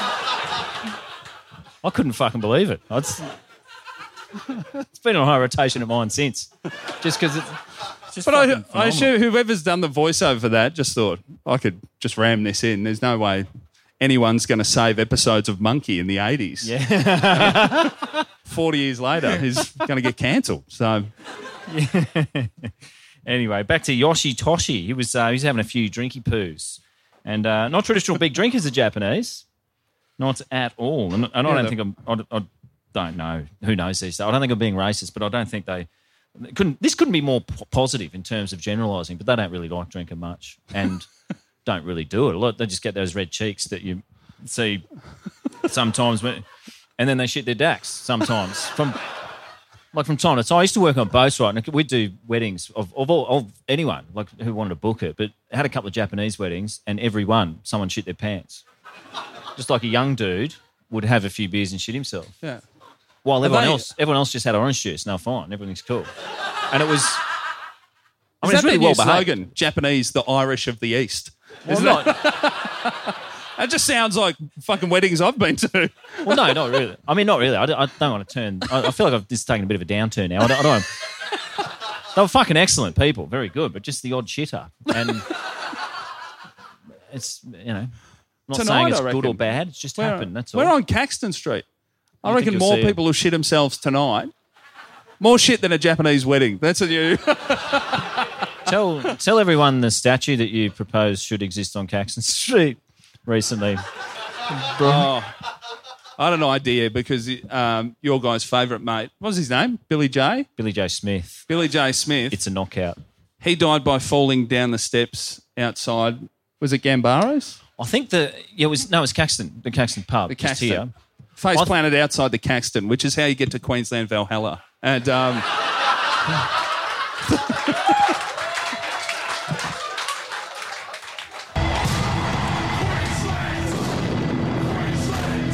I couldn't fucking believe it. It's, it's been on high rotation of mine since. Just because it's, it's just But I, fucking I assume whoever's done the voiceover for that just thought, I could just ram this in. There's no way anyone's going to save episodes of Monkey in the 80s. Yeah. 40 years later, he's going to get cancelled. So, Anyway, back to Yoshi Toshi. He was uh, he was having a few drinky poos, and uh, not traditional big drinkers, the Japanese, not at all. And, and I don't the- think I'm. I, I don't know. Who knows these days? I don't think I'm being racist, but I don't think they. Couldn't this couldn't be more p- positive in terms of generalising? But they don't really like drinking much, and don't really do it a lot. They just get those red cheeks that you see sometimes, when, and then they shit their dacks sometimes from like from time to time. I used to work on boats, right? And we'd do weddings of of, all, of anyone like who wanted to book it. But I had a couple of Japanese weddings, and every one someone shit their pants. Just like a young dude would have a few beers and shit himself, yeah. while everyone they- else everyone else just had orange juice. Now fine, everything's cool. And it was. I Is mean, it's that really the well slogan? Japanese, the Irish of the East. Well, Isn't not, That just sounds like fucking weddings I've been to. well, no, not really. I mean, not really. I don't, I don't want to turn. I, I feel like I've just taken a bit of a downturn now. I don't. I don't they were fucking excellent people, very good, but just the odd shitter. And it's you know, not Tonight, saying it's I good or bad. It's just happened. That's all. We're on Caxton Street. I You think reckon you'll more see it? people will shit themselves tonight. More shit than a Japanese wedding. That's a new. tell tell everyone the statue that you propose should exist on Caxton Street recently. oh, I had an idea because um, your guy's favourite mate, what was his name? Billy J. Billy J. Smith. Billy J. Smith. It's a knockout. he died by falling down the steps outside. Was it Gambaros? I think the yeah, it was no, it was Caxton, the Caxton pub, The just here. Caxton. Face planted outside the Caxton, which is how you get to Queensland Valhalla. And um,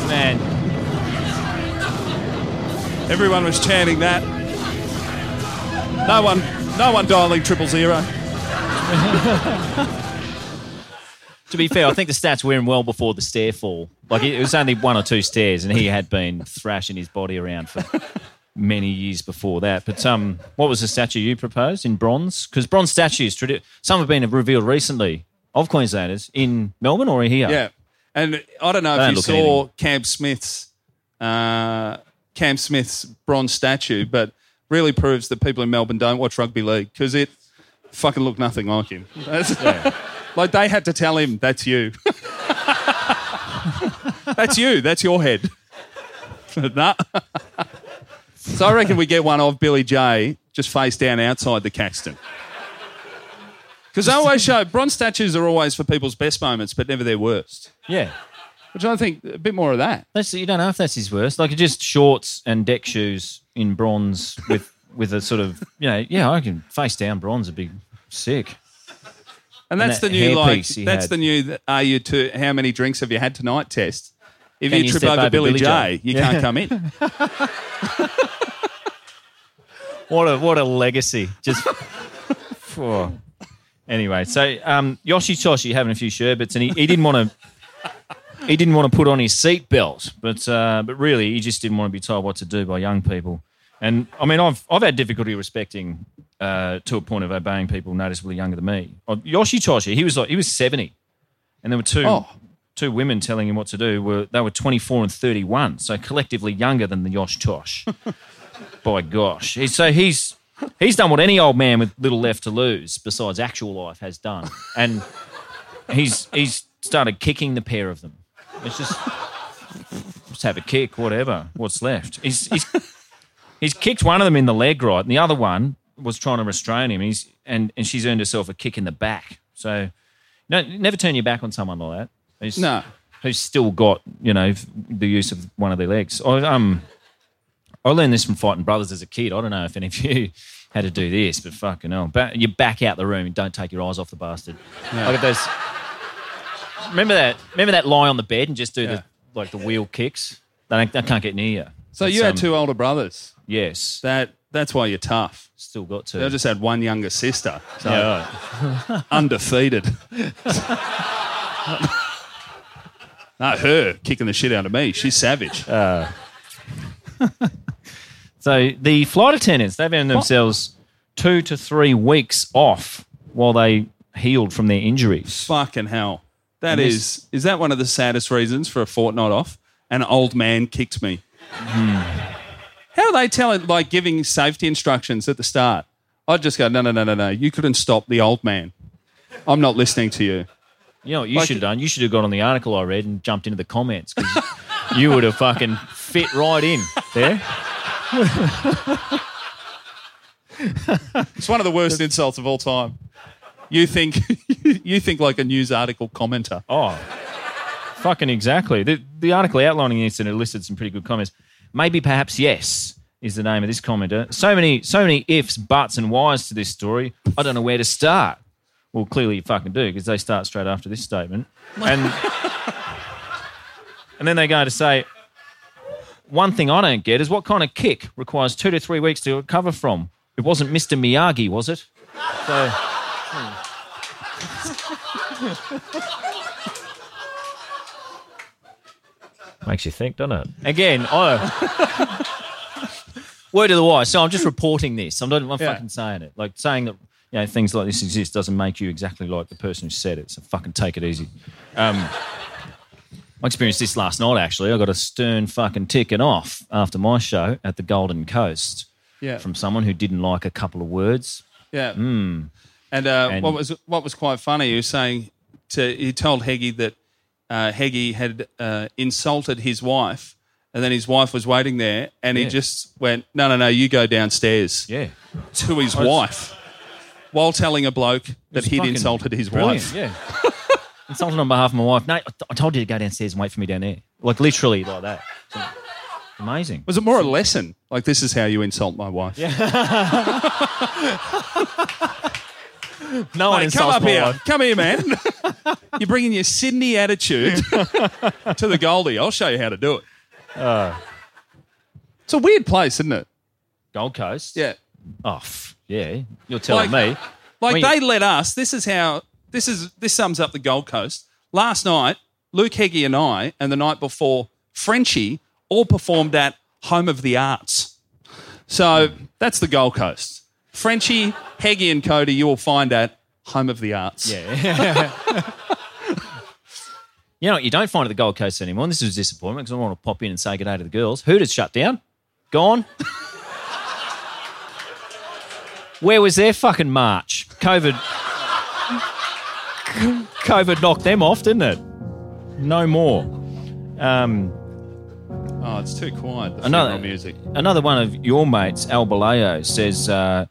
Man, everyone was chanting that. No one, no one dialing triple zero. To be fair, I think the stats were in well before the stair fall. Like it was only one or two stairs, and he had been thrashing his body around for many years before that. But um, what was the statue you proposed in bronze? Because bronze statues, some have been revealed recently of Queenslanders in Melbourne or here. Yeah, and I don't know They if don't you saw anything. Cam Smith's uh, Cam Smith's bronze statue, but really proves that people in Melbourne don't watch rugby league because it fucking looked nothing like him. That's- like they had to tell him, "That's you. That's you. That's your head." nah. so I reckon we get one of Billy J just face down outside the Caxton. Because they always show bronze statues are always for people's best moments, but never their worst. Yeah. Which I think a bit more of that. That's you don't know if that's his worst. Like just shorts and deck shoes in bronze with with a sort of you know yeah I can face down bronze would be sick. And And that's that the new like that's had. the new are you to how many drinks have you had tonight test. If you, you trip over, over Billy, Billy J, J? you Yeah. can't come in. What a what a legacy. Just Phew. anyway. So um, Yoshi Toshi having a few sherbets, and he, he didn't want to. He didn't want to put on his seatbelt, but uh, but really he just didn't want to be told what to do by young people. And I mean, I've I've had difficulty respecting uh, to a point of obeying people noticeably younger than me. Uh, Yoshi Toshi, he was like he was seventy, and there were two Oh. two women telling him what to do. Were they were twenty four and thirty one, so collectively younger than the Yosh Tosh. by gosh. He- So he's he's done what any old man with little left to lose, besides actual life, has done, and he's he's started kicking the pair of them. It's just just have a kick, whatever. What's left? He's he's he's kicked one of them in the leg, right, and the other one was trying to restrain him. He's and and she's earned herself a kick in the back. So no, never turn your back on someone like that. Who's, No. who's still got you know the use of one of their legs. I, um, I learned this from fighting brothers as a kid. I don't know if any of you had to do this, but fucking hell, ba- you back out the room and don't take your eyes off the bastard. Yeah. Like if those. Remember that? Remember that lie on the bed and just do Yeah. the like the wheel kicks. They, don't, they can't get near you. So It's, you had um, two older brothers. Yes, That that's why you're tough. still got to. I just had one younger sister. So yeah, undefeated. Not her kicking the shit out of me. She's savage. So the flight attendants, they've earned themselves two to three weeks off while they healed from their injuries. Fucking hell. That And this- is is that one of the saddest reasons for a fortnight off? An old man kicked me. Hmm. How are they telling like giving safety instructions at the start? I'd just go, no, no, no, no, no. You couldn't stop the old man. I'm not listening to you. You know what you Like- should have done? You should have got on the article I read and jumped into the comments because you would have fucking fit right in there. It's one of the worst insults of all time. You think you think like a news article commenter. Oh, fucking exactly. The, the article outlining the incident elicited some pretty good comments. Maybe, perhaps, yes, is the name of this commenter. So many, so many ifs, buts, and whys to this story. I don't know where to start. Well, clearly you fucking do because they start straight after this statement, and and then they go to say. One thing I don't get is what kind of kick requires two to three weeks to recover from. It wasn't Mr. Miyagi, was it? So, hmm. Makes you think, doesn't it? Again, I. Word of the wise. So I'm just reporting this. I'm not I'm Yeah. fucking saying it. Like saying that you know things like this exist doesn't make you exactly like the person who said it. So fucking take it easy. Um, I experienced this last night. Actually, I got a stern fucking ticket off after my show at the Golden Coast Yeah. from someone who didn't like a couple of words. Yeah. And, uh, And- what was what was quite funny, he was saying to he told Heggie that uh, Heggie had uh, insulted his wife, and then his wife was waiting there, and Yeah. he just went, "No, no, no, you go downstairs." Yeah. To his was- wife, while telling a bloke that he'd insulted his wife. Yeah. Insulted on behalf of my wife. No, I I told you to go downstairs and wait for me down there. Like literally like that. So, amazing. Was it more a lesson? Like this is how you insult my wife. Yeah. No one Mate, come insults up my here. wife. Come here, man. You're bringing your Sydney attitude to the Goldie. I'll show you how to do it. Uh, It's a weird place, isn't it? Gold Coast. Yeah. Oh, f- Yeah, you're telling Like- me. Like When they you- let us. This is how. This is this sums up the Gold Coast. Last night, Luke Heggie and I, and the night before, Frenchie, all performed at Home of the Arts. So that's the Gold Coast. Frenchie, Heggie, and Cody, you will find at Home of the Arts. Yeah. You know what? You don't find it at the Gold Coast anymore. And this is a disappointment because I want to pop in and say good day to the girls. Hooters shut down. Gone. Where was their fucking march? COVID. COVID knocked them off, didn't it? No more. Um, Oh, it's too quiet. The Another- music. Another one of your mates, Al Baleo, says uh,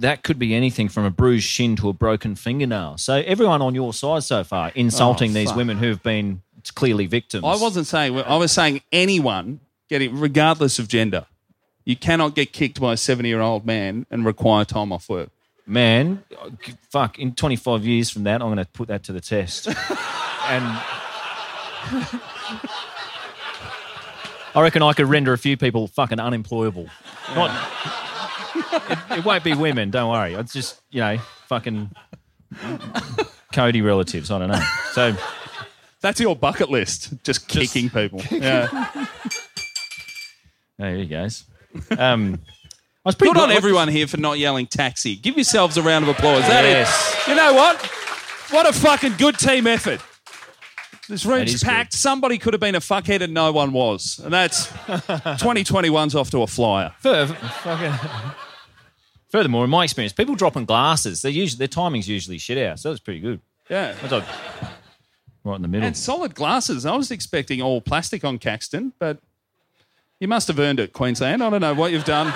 that could be anything from a bruised shin to a broken fingernail. So everyone on your side so far insulting Oh, these women who've been clearly victims. I wasn't saying. I was saying anyone getting, regardless of gender, you cannot get kicked by a seventy-year-old man and require time off work. Man, fuck, in 25 years from that, I'm going to put that to the test. and I reckon I could render a few people fucking unemployable. Not, it, it won't be women, don't worry. It's just, you know, fucking Cody relatives. I don't know. So That's your bucket list. Just kicking people. Yeah. there he goes. Um, I was pretty Good on good- everyone here for not yelling taxi. Give yourselves a round of applause. That is- Yes. you know what? What a fucking good team effort. This room's packed. Somebody could have been a fuckhead and no one was. And that's 2021's off to a flyer. Furthermore, in my experience, people dropping glasses, they usually their timing's usually shit out. So that's pretty good. Yeah. That's like right in the middle. And solid glasses. I was expecting all plastic on Caxton, but you must have earned it, Queensland. I don't know what you've done.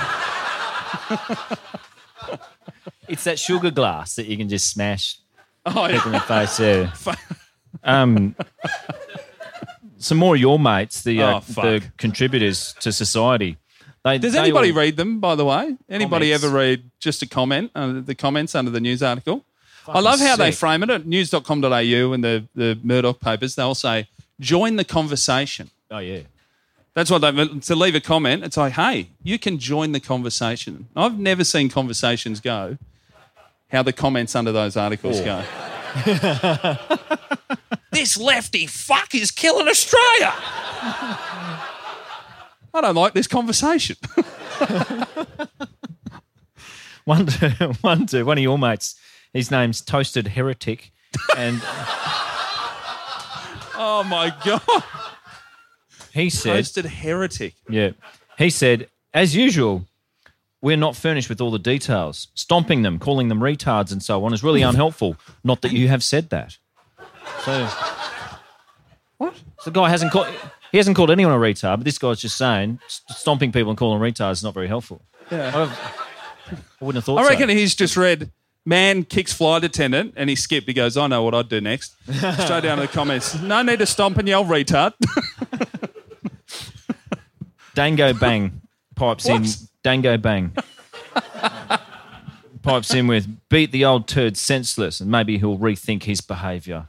It's that sugar glass that you can just smash Oh, people in the face. Yeah. Um, some more of your mates, the uh, Oh, fuck. the contributors to society. They, Does they anybody all- read them, by the way? Anybody Comments. ever read just a comment, uh, the comments under the news article? I love how they sick. frame it at news.com.au and the, the Murdoch papers. They'll say, join the conversation. Oh yeah. That's what they to leave a comment. It's like, hey, you can join the conversation. I've never seen conversations go how the comments under those articles Oh. go. this lefty fuck is killing Australia. I don't like this conversation. One, two, one, two, one of your mates. His name's Toasted Heretic, and oh my god. he said, Toasted heretic. Yeah. He said, as usual, we're not furnished with all the details. Stomping them, calling them retards, and so on is really unhelpful. Not that you have said that. So, what? So the guy hasn't called. He hasn't called anyone a retard, but this guy's just saying st- stomping people and calling them retards is not very helpful. Yeah. I, I wouldn't have thought. I reckon so. he's just read man kicks flight attendant and he skipped. He goes, I know what I'd do next. Straight down to the comments. No need to stomp and yell retard. Dango Bang pipes in. Dango Bang pipes in with beat the old turd senseless, and maybe he'll rethink his behaviour.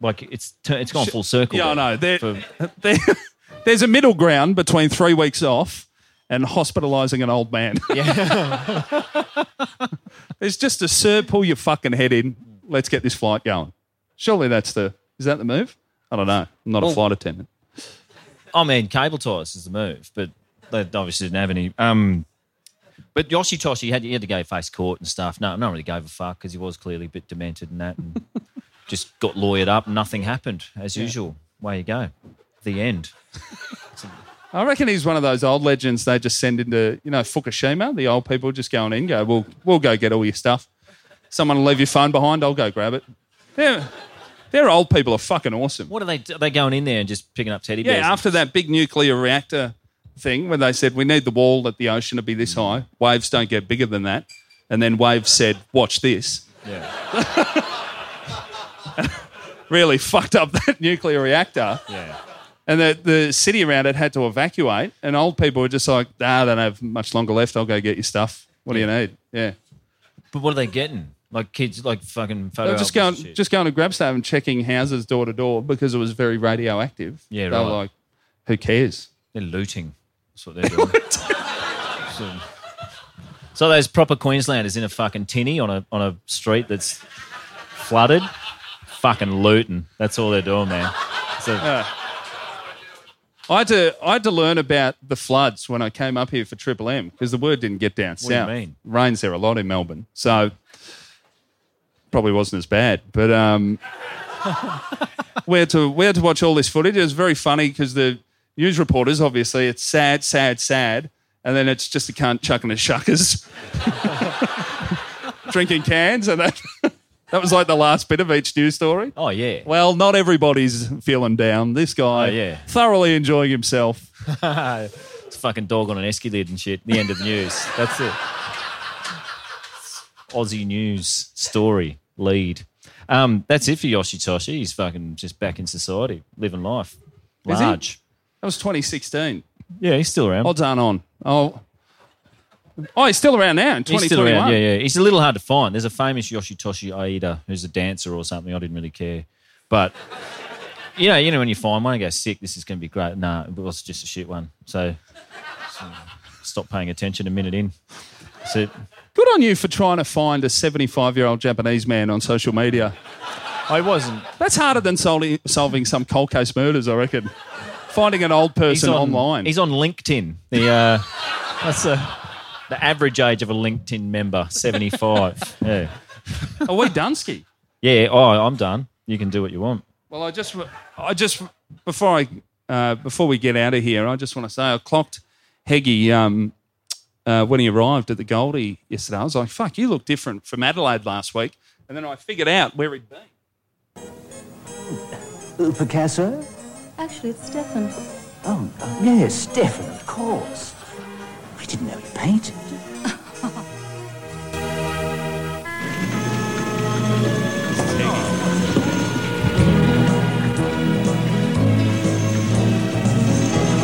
Like it's it's gone full circle. Yeah, I know. There, For- there- there's a middle ground between three weeks off and hospitalising an old man. Yeah. it's just a sir, pull your fucking head in. Let's get this flight going. Surely that's the is that the move? I don't know. I'm not a flight attendant. I mean, cable ties is the move, but they obviously didn't have any. Um, but Yoshi Toshi had, he had to go face court and stuff. No, no one really gave a fuck because he was clearly a bit demented and that, and just got lawyered up. and Nothing happened as usual. Way you go. The end. I reckon he's one of those old legends they just send into, you know, Fukushima. The old people just going in, go, we'll, we'll go get all your stuff. Someone will leave your phone behind, I'll go grab it. They're, they're old people are fucking awesome. What are they? Are they going in there and just picking up teddy bears? Yeah, after that big nuclear reactor thing when they said we need the wall at the ocean to be this high, waves don't get bigger than that. And then waves said, watch this. Yeah. Really fucked up that nuclear reactor. Yeah. And the, the city around it had to evacuate. And old people were just like, ah, I don't have much longer left. I'll go get your stuff. What do you need? Yeah. But what are they getting? Like kids, like fucking photo. They were just albums going, and shit. just going to grab stuff and checking houses door to door because it was very radioactive. Yeah, right. they were like, who cares? They're looting. That's what they're doing. So, so those proper Queenslanders in a fucking tinny on a on a street that's flooded, fucking looting. That's all they're doing, man. So. I had to I had to learn about the floods when I came up here for Triple M because the word didn't get down What do you mean? Rains there a lot in Melbourne, so probably wasn't as bad. But um, we had to we had to watch all this footage. It was very funny because the news reporters obviously it's sad, sad, sad, and then it's just a cunt chucking his shuckers, drinking cans, and that that was like the last bit of each news story. oh yeah. Well, not everybody's feeling down. This guy, Oh, yeah. thoroughly enjoying himself. it's a fucking dog on an esky lid and shit. The end of the news. That's it. Aussie news story lead. Um, that's it for Yoshitoshi. He's fucking just back in society, living life. Is he? Large. That was 2016. Yeah, he's still around. Odds aren't on. Oh, oh, he's still around now in He's still 2021. around. Yeah, yeah. He's a little hard to find. There's a famous Yoshitoshi Aida who's a dancer or something. I didn't really care, but you know, you know, when you find one and go sick, this is going to be great. Nah, it was just a shit one. So, so stop paying attention a minute in. So Good on you for trying to find a 75 year old Japanese man on social media. I wasn't. That's harder than solving, solving some cold case murders, I reckon. Finding an old person on, online. He's on LinkedIn. The uh, that's the the average age of a LinkedIn member, seventy five. Yeah, Are we Dunsky? yeah. Oh, I'm done. You can do what you want. Well, I just, I just before I, uh, before we get out of here, I just want to say I clocked Heggie um, uh, when he arrived at the Goldie yesterday. I was like, "Fuck, you look different from Adelaide last week," and then I figured out where he'd been. Uh, Picasso? Actually, it's Stefan. Oh, yes, Stefan, of course. I didn't know he painted.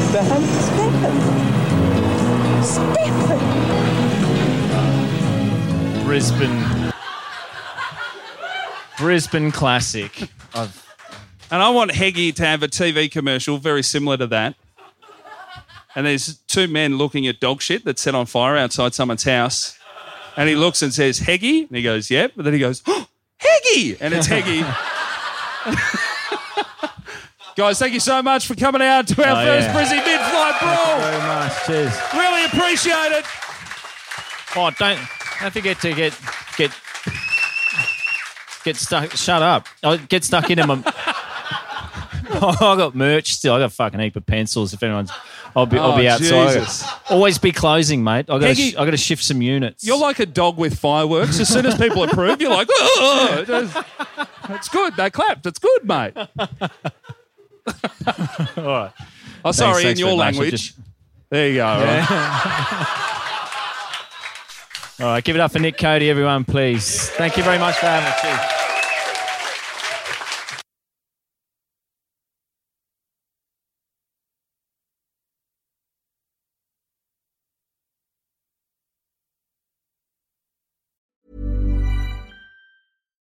Stefan? Stefan! Brisbane, Brisbane Classic. I've, And I want Heggie to have a TV commercial very similar to that. And there's two men looking at dog shit that's set on fire outside someone's house. And he looks and says, Heggie? And he goes, Yep. But then he goes, oh, Heggie! And it's Heggie. Guys, thank you so much for coming out to our Oh, first yeah. Brizzy Mid-Flight Brawl. very much. Cheers. Really appreciate it. Oh, don't don't forget to get get get stuck. Shut up. I get stuck into my. Oh, I got merch still. I got a fucking heap of pencils. If anyone's, I'll be I'll be Oh, outside. Jesus. Always be closing, mate. I got Peggy- to I got to shift some units. You're like a dog with fireworks. As soon as people approve, you're like, oh, it's good. They clapped. It's good, mate. Oh, sorry, thanks in your very much. I language. just- There you go. all right. All right, give it up for Nick Cody, everyone, please. Thank you very much for having us.